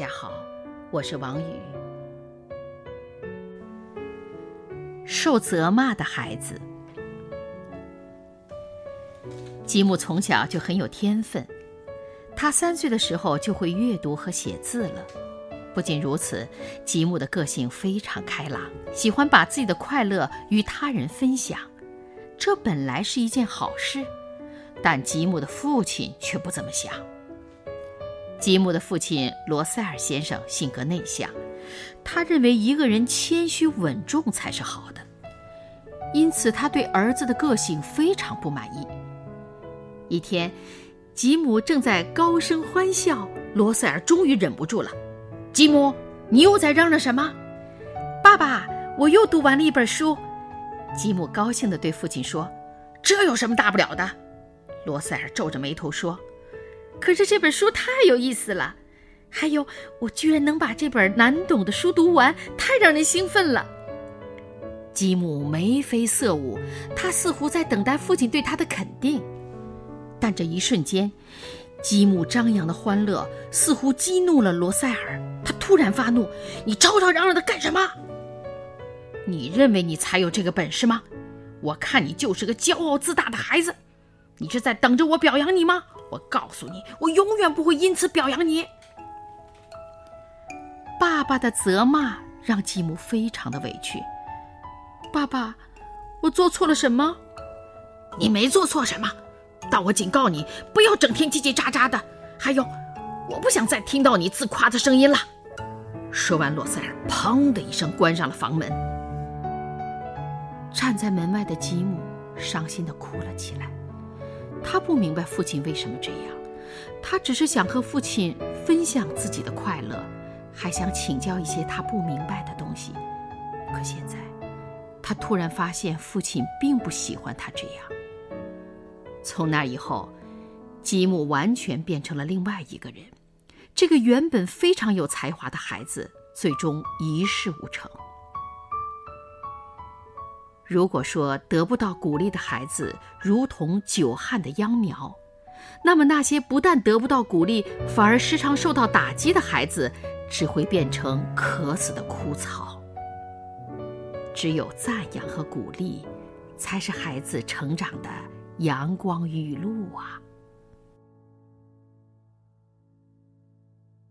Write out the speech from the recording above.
大家好，我是王宇。受责骂的孩子，吉姆从小就很有天分，他三岁的时候就会阅读和写字了。不仅如此，吉姆的个性非常开朗，喜欢把自己的快乐与他人分享。这本来是一件好事，但吉姆的父亲却不这么想。吉姆的父亲罗塞尔先生性格内向，他认为一个人谦虚稳重才是好的，因此他对儿子的个性非常不满意。一天，吉姆正在高声欢笑，罗塞尔终于忍不住了。吉姆，你又在嚷嚷什么？爸爸，我又读完了一本书。吉姆高兴地对父亲说：“这有什么大不了的？”罗塞尔皱着眉头说：“可是这本书太有意思了，还有我居然能把这本难懂的书读完，太让人兴奋了。”吉姆眉飞色舞，他似乎在等待父亲对他的肯定，但这一瞬间。吉姆张扬的欢乐似乎激怒了罗塞尔，他突然发怒：“你吵吵嚷嚷的干什么？你认为你才有这个本事吗？我看你就是个骄傲自大的孩子。你是在等着我表扬你吗？我告诉你，我永远不会因此表扬你。”爸爸的责骂让吉姆非常的委屈。爸爸，我做错了什么？你没做错什么。但我警告你，不要整天叽叽喳喳的。还有，我不想再听到你自夸的声音了。说完，洛塞尔砰的一声关上了房门。站在门外的吉姆伤心的哭了起来。他不明白父亲为什么这样，他只是想和父亲分享自己的快乐，还想请教一些他不明白的东西。可现在，他突然发现父亲并不喜欢他这样。从那以后，吉姆完全变成了另外一个人。这个原本非常有才华的孩子，最终一事无成。如果说得不到鼓励的孩子如同久旱的秧苗，那么那些不但得不到鼓励，反而时常受到打击的孩子，只会变成渴死的枯草。只有赞扬和鼓励，才是孩子成长的。阳光雨露啊！